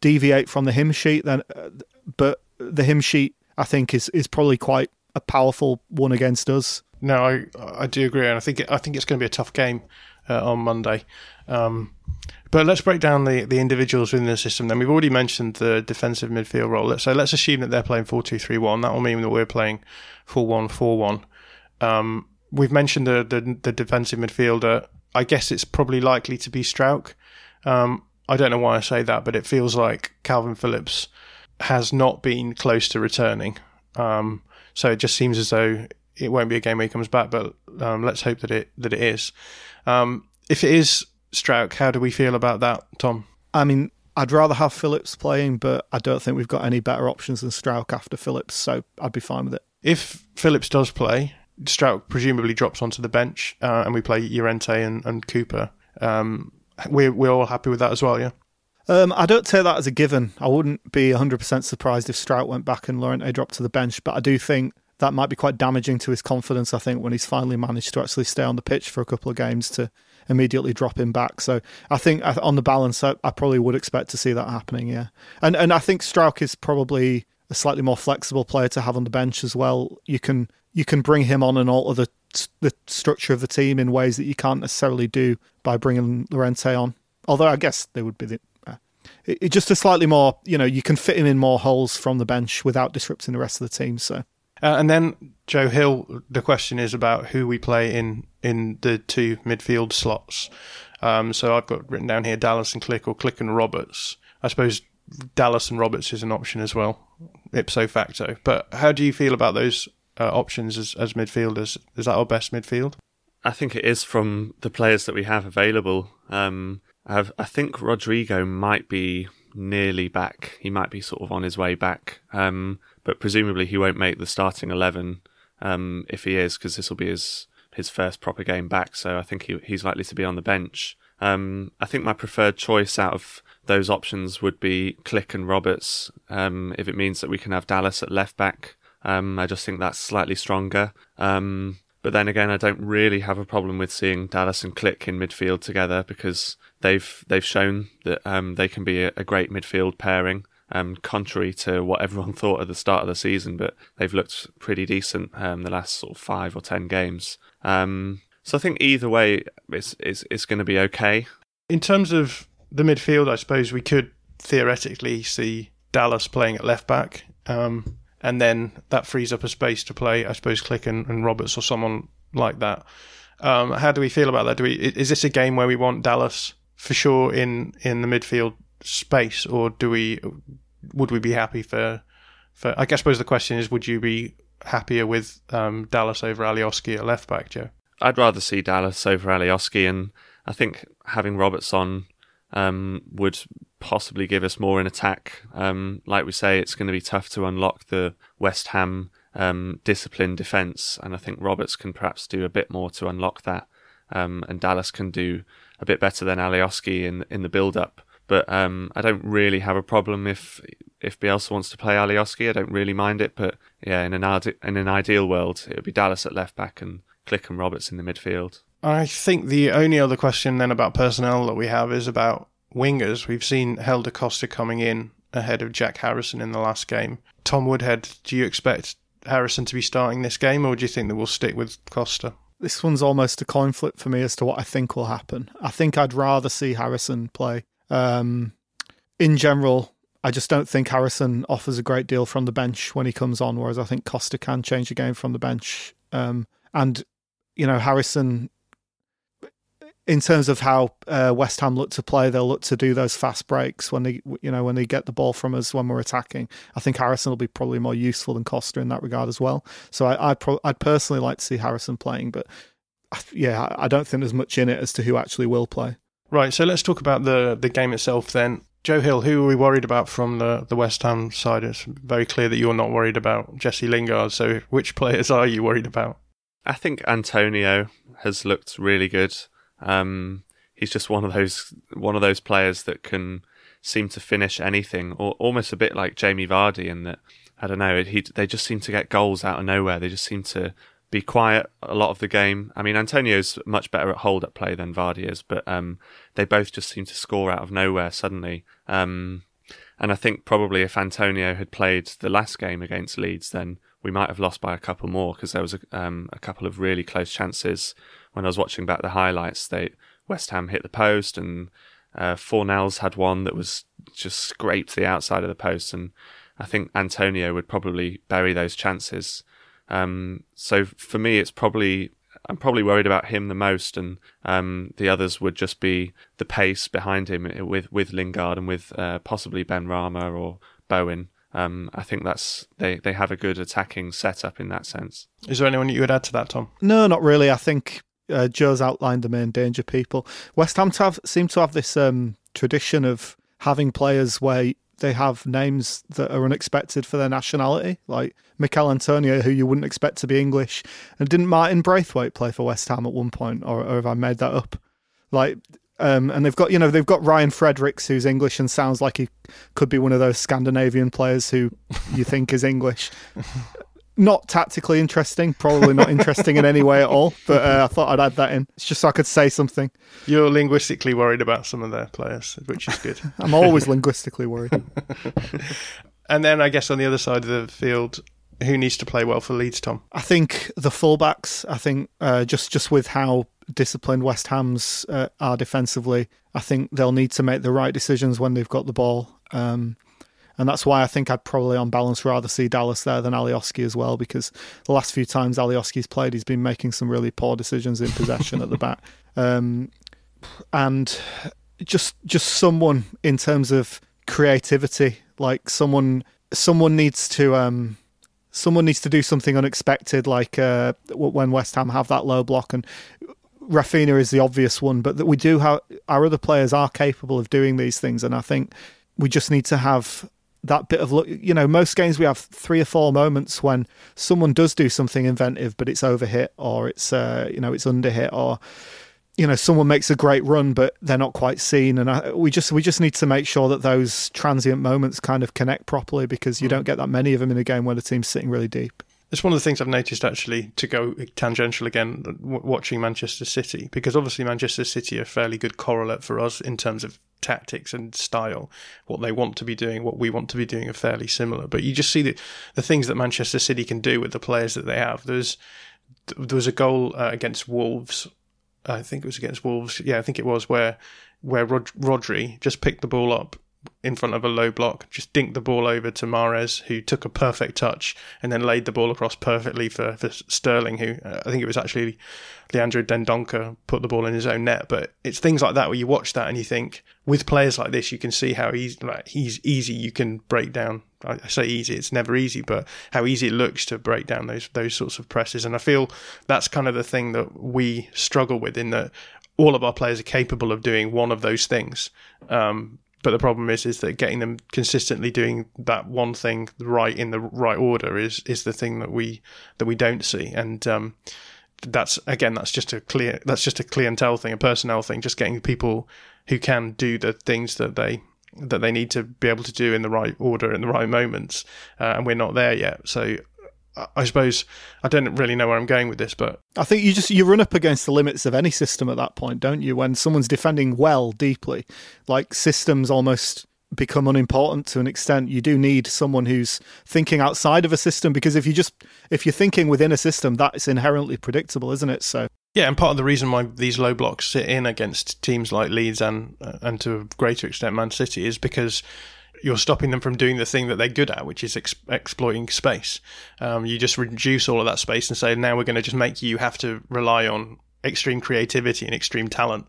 deviate from the hymn sheet then uh, but the hymn sheet I think is is probably quite a powerful one against us no, I I do agree, and I think it, I think it's going to be a tough game uh, on Monday. Um, but let's break down the, the individuals within the system. Then we've already mentioned the defensive midfield role. So let's assume that they're playing four two three one. That will mean that we're playing four one four one. Um, we've mentioned the, the, the defensive midfielder. I guess it's probably likely to be Struijk. Um, I don't know why I say that, but it feels like Kalvin Phillips has not been close to returning. Um, so it just seems as though it won't be a game where he comes back, but um, let's hope that it that it is. Um, if it is Struijk, how do we feel about that, Tom? I mean, I'd rather have Phillips playing, but I don't think we've got any better options than Struijk after Phillips, so I'd be fine with it. If Phillips does play, Struijk presumably drops onto the bench, uh, and we play Llorente and, and Cooper. Um, we're we're all happy with that as well, yeah. Um, I don't take that as a given. I wouldn't be 100% surprised if Struijk went back and Llorente dropped to the bench, but I do think that might be quite damaging to his confidence. I think when he's finally managed to actually stay on the pitch for a couple of games to immediately drop him back. So I think on the balance, I, I probably would expect to see that happening. Yeah, and and I think Struijk is probably a slightly more flexible player to have on the bench as well. You can you can bring him on and alter the the structure of the team in ways that you can't necessarily do by bringing Llorente on. Although I guess they would be the, uh, just a slightly more, you know, you can fit him in more holes from the bench without disrupting the rest of the team. So Uh, and then Joe Hill, the question is about who we play in in the two midfield slots. Um, so I've got written down here Dallas and Klich or Klich and Roberts. I suppose Dallas and Roberts is an option as well, ipso facto. But how do you feel about those uh, options as, as midfielders? Is that our best midfield? I think it is from the players that we have available. Um, I think Rodrigo might be nearly back. He might be sort of on his way back, um, but presumably he won't make the starting eleven um, if he is, because this will be his his first proper game back. So I think he, he's likely to be on the bench. Um, I think my preferred choice out of those options would be Klich and Roberts. Um, if it means that we can have Dallas at left back, um, I just think that's slightly stronger. Um, but then again, I don't really have a problem with seeing Dallas and Klich in midfield together because they've they've shown that um, they can be a, a, great midfield pairing. Um, contrary to what everyone <laughs> thought at the start of the season, but they've looked pretty decent um, the last sort of five or ten games. Um, so I think either way, it's it's, it's going to be okay. In terms of the midfield, I suppose we could theoretically see Dallas playing at left back. Um, and then that frees up a space to play, I suppose, Klich and, and Roberts or someone like that. Um, how do we feel about that? Do we is this a game where we want Dallas for sure in in the midfield space, or do we would we be happy for for? I guess suppose the question is, would you be happier with um, Dallas over Alioski at left back, Joe? I'd rather see Dallas over Alioski, and I think having Roberts on um, would possibly give us more in attack. Um, like we say, it's going to be tough to unlock the West Ham um, disciplined defence, and I think Roberts can perhaps do a bit more to unlock that, um, and Dallas can do a bit better than Alioski in in the build up. But um, I don't really have a problem if if Bielsa wants to play Alioski. I don't really mind it. But yeah, in an in an ideal world, it would be Dallas at left back and Klich and Roberts in the midfield. I think the only other question then about personnel that we have is about wingers. We've seen Helder Costa coming in ahead of Jack Harrison in the last game. Tom Woodhead, do you expect Harrison to be starting this game, or do you think that we'll stick with Costa? This one's almost a coin flip for me as to what I think will happen. I think I'd rather see Harrison play. Um, in general, I just don't think Harrison offers a great deal from the bench when he comes on, whereas I think Costa can change a game from the bench. Um, and you know, Harrison in terms of how uh, West Ham look to play, they'll look to do those fast breaks when they, you know, when they get the ball from us when we're attacking. I think Harrison will be probably more useful than Costa in that regard as well. So I, I'd, pro- I'd personally like to see Harrison playing, but yeah, I don't think there's much in it as to who actually will play. Right. So let's talk about the the game itself then. Joe Hill, who are we worried about from the, the West Ham side? It's very clear that you're not worried about Jesse Lingard. So which players are you worried about? I think Antonio has looked really good. Um, he's just one of those one of those players that can seem to finish anything, or almost a bit like Jamie Vardy in that I don't know. He they just seem to get goals out of nowhere. They just seem to be quiet a lot of the game. I mean, Antonio's much better at hold up play than Vardy is, but um, they both just seem to score out of nowhere suddenly. Um, and I think probably if Antonio had played the last game against Leeds, then we might have lost by a couple more because there was a, um, a couple of really close chances when I was watching back the highlights, they West Ham hit the post and uh, Fornals had one that was just scraped the outside of the post, and I think Antonio would probably bury those chances. Um, so for me, it's probably I'm probably worried about him the most, and um, the others would just be the pace behind him with with Lingard and with uh, possibly Benrahma or Bowen. Um, I think that's they, they have a good attacking setup in that sense. Is there anyone you would add to that, Tom? No, not really. I think uh, Joe's outlined the main danger people. West Ham to have, seem to have this um, tradition of having players where they have names that are unexpected for their nationality, like Michail Antonio, who you wouldn't expect to be English. And didn't Martin Braithwaite play for West Ham at one point, or, or have I made that up? Like, um, and they've got you know they've got Ryan Fredericks, who's English and sounds like he could be one of those Scandinavian players who you think is English <laughs> not tactically interesting, probably not interesting in any way at all. But uh, I thought I'd add that in. It's just so I could say something. You're linguistically worried about some of their players, which is good. <laughs> I'm always linguistically worried. <laughs> and then I guess on the other side of the field, who needs to play well for Leeds, Tom? I think the fullbacks. I think uh, just just with how disciplined West Ham's uh, are defensively, I think they'll need to make the right decisions when they've got the ball. Um, and that's why I think I'd probably, on balance, rather see Dallas there than Alioski as well, because the last few times Alioski's played, he's been making some really poor decisions in possession at the back, <laughs> um, and just just someone in terms of creativity, like someone someone needs to. Um, someone needs to do something unexpected, like uh, when West Ham have that low block, and Raphinha is the obvious one, but that we do have our other players are capable of doing these things, and I think we just need to have that bit of look. You know, most games we have three or four moments when someone does do something inventive, but it's overhit or it's uh, you know it's underhit or you know someone makes a great run but they're not quite seen and I, we just we just need to make sure that those transient moments kind of connect properly because you mm. don't get that many of them in a game where the team's sitting really deep it's one of the things I've noticed actually to go tangential again, w- watching Manchester City, because obviously Manchester City are a fairly good correlate for us in terms of tactics and style. What they want to be doing, what we want to be doing are fairly similar. But you just see the, the things that Manchester City can do with the players that they have. There's there was a goal uh, against Wolves. I think it was against Wolves. Yeah, I think it was where where Rod- Rodri just picked the ball up in front of a low block, just dinked the ball over to Mahrez, who took a perfect touch and then laid the ball across perfectly for, for Sterling, who uh, I think it was actually Leandro Dendoncker put the ball in his own net. But it's things like that where you watch that and you think, with players like this, you can see how he's like he's easy. You can break down. I say easy; it's never easy, but how easy it looks to break down those those sorts of presses. And I feel that's kind of the thing that we struggle with in that all of our players are capable of doing one of those things. Um, but the problem is is that getting them consistently doing that one thing right in the right order is is the thing that we that we don't see. And um, that's again that's just a clear that's just a clientele thing a personnel thing just getting people who can do the things that they that they need to be able to do in the right order in the right moments. Uh, and we're not there yet. So I suppose I don't really know where I'm going with this, but I think you just you run up against the limits of any system at that point, don't you? When someone's defending well deeply, like systems almost become unimportant to an extent. You do need someone who's thinking outside of a system because if you just if you're thinking within a system, that's inherently predictable, isn't it? So yeah, and part of the reason why these low blocks sit in against teams like Leeds and and to a greater extent Man City is because you're stopping them from doing the thing that they're good at, which is ex- exploiting space. Um, you just reduce all of that space and say, now we're going to just make you have to rely on extreme creativity and extreme talent.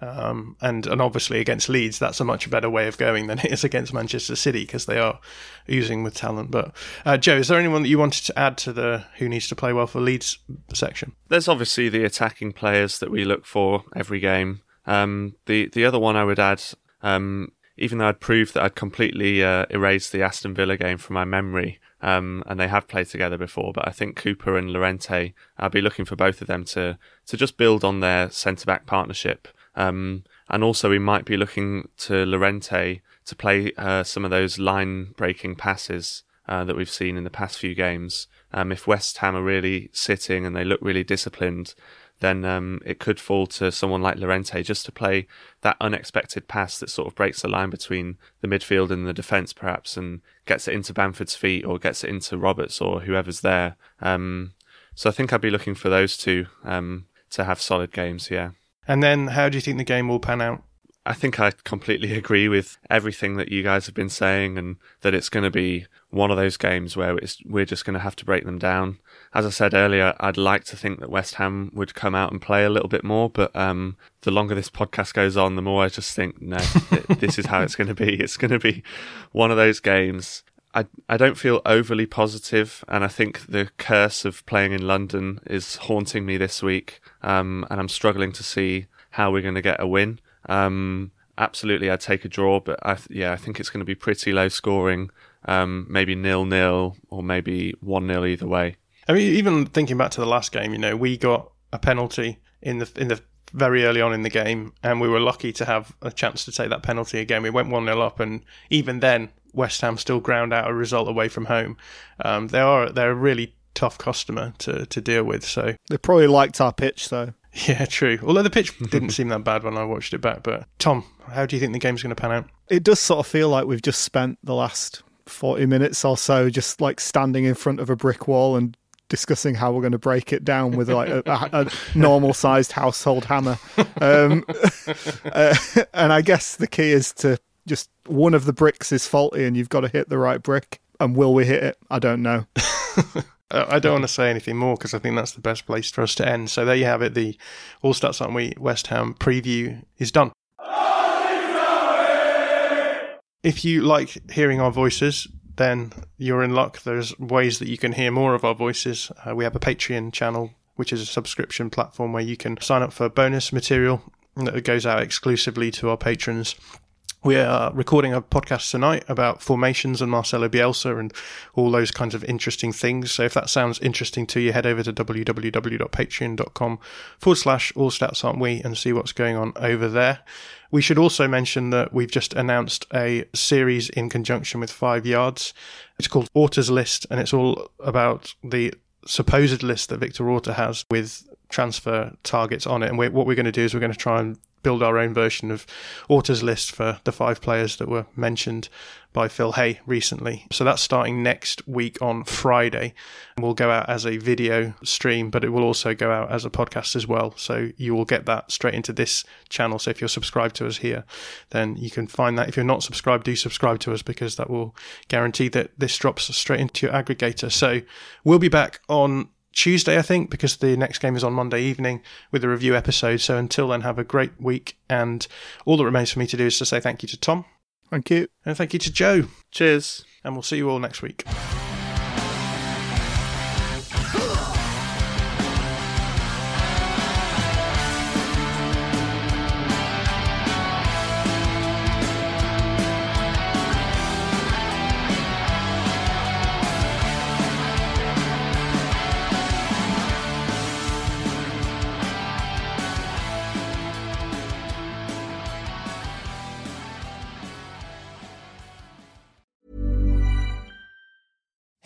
Um, and and obviously against Leeds, that's a much better way of going than <laughs> it is against Manchester City because they are using with talent. But uh, Joe, is there anyone that you wanted to add to the who needs to play well for Leeds section? There's obviously the attacking players that we look for every game. Um, the the other one I would add um, even though I'd proved that I'd completely uh, erased the Aston Villa game from my memory, um, and they have played together before, but I think Cooper and Llorente, I'll be looking for both of them to to just build on their centre back partnership. Um, and also, we might be looking to Llorente to play uh, some of those line breaking passes uh, that we've seen in the past few games. Um, if West Ham are really sitting and they look really disciplined, then um, it could fall to someone like Llorente just to play that unexpected pass that sort of breaks the line between the midfield and the defence, perhaps, and gets it into Bamford's feet or gets it into Roberts or whoever's there. Um, so I think I'd be looking for those two um, to have solid games, yeah. And then how do you think the game will pan out? I think I completely <laughs> agree with everything that you guys have been saying, and that it's going to be one of those games where we're just going to have to break them down. As I said earlier, I'd like to think that West Ham would come out and play a little bit more, but um, the longer this podcast goes on, the more I just think, no, <laughs> this is how it's going to be. It's going to be one of those games. I I don't feel overly positive, and I think the curse of playing in London is haunting me this week, um, and I'm struggling to see how we're going to get a win. Um, absolutely, I'd take a draw, but I th- yeah, I think it's going to be pretty low scoring. Um, maybe nil nil or maybe one nil either way. I mean, even thinking back to the last game, you know, we got a penalty in the in the very early on in the game, and we were lucky to have a chance to take that penalty again. We went one 0 up, and even then, West Ham still ground out a result away from home. Um, they are they're a really tough customer to to deal with. So they probably liked our pitch, though. <laughs> Yeah, true. Although the pitch <laughs> didn't seem that bad when I watched it back. But Tom, how do you think the game's going to pan out? It does sort of feel like we've just spent the last 40 minutes or so just like standing in front of a brick wall and discussing how we're going to break it down with like a, a, a normal sized household hammer. Um, <laughs> uh, and I guess the key is to just one of the bricks is faulty and you've got to hit the right brick. And will we hit it? I don't know. <laughs> I don't want to say anything more because I think that's the best place for us to end. So there you have it. The All Stats Aren't We West Ham preview is done. If you like hearing our voices, then you're in luck. There's ways that you can hear more of our voices. Uh, we have a Patreon channel, which is a subscription platform where you can sign up for bonus material that goes out exclusively to our patrons. We are recording a podcast tonight about formations and Marcelo Bielsa and all those kinds of interesting things. So if that sounds interesting to you, head over to www.patreon.com forward slash all stats aren't we and see what's going on over there. We should also mention that we've just announced a series in conjunction with Five Yards. It's called Orta's List and it's all about the supposed list that Victor Orta has with transfer targets on it. And we what we're going to do is we're going to try and build our own version of Orta's list for the five players that were mentioned by Phil Hay recently. So that's starting next week on Friday. And will go out as a video stream, but it will also go out as a podcast as well. So you will get that straight into this channel. So if you're subscribed to us here, then you can find that. If you're not subscribed, do subscribe to us because that will guarantee that this drops straight into your aggregator. So we'll be back on Tuesday, I think, because the next game is on Monday evening with a review episode. So until then, have a great week. And all that remains for me to do is to say thank you to Tom. Thank you. And thank you to Joe. Cheers. And we'll see you all next week.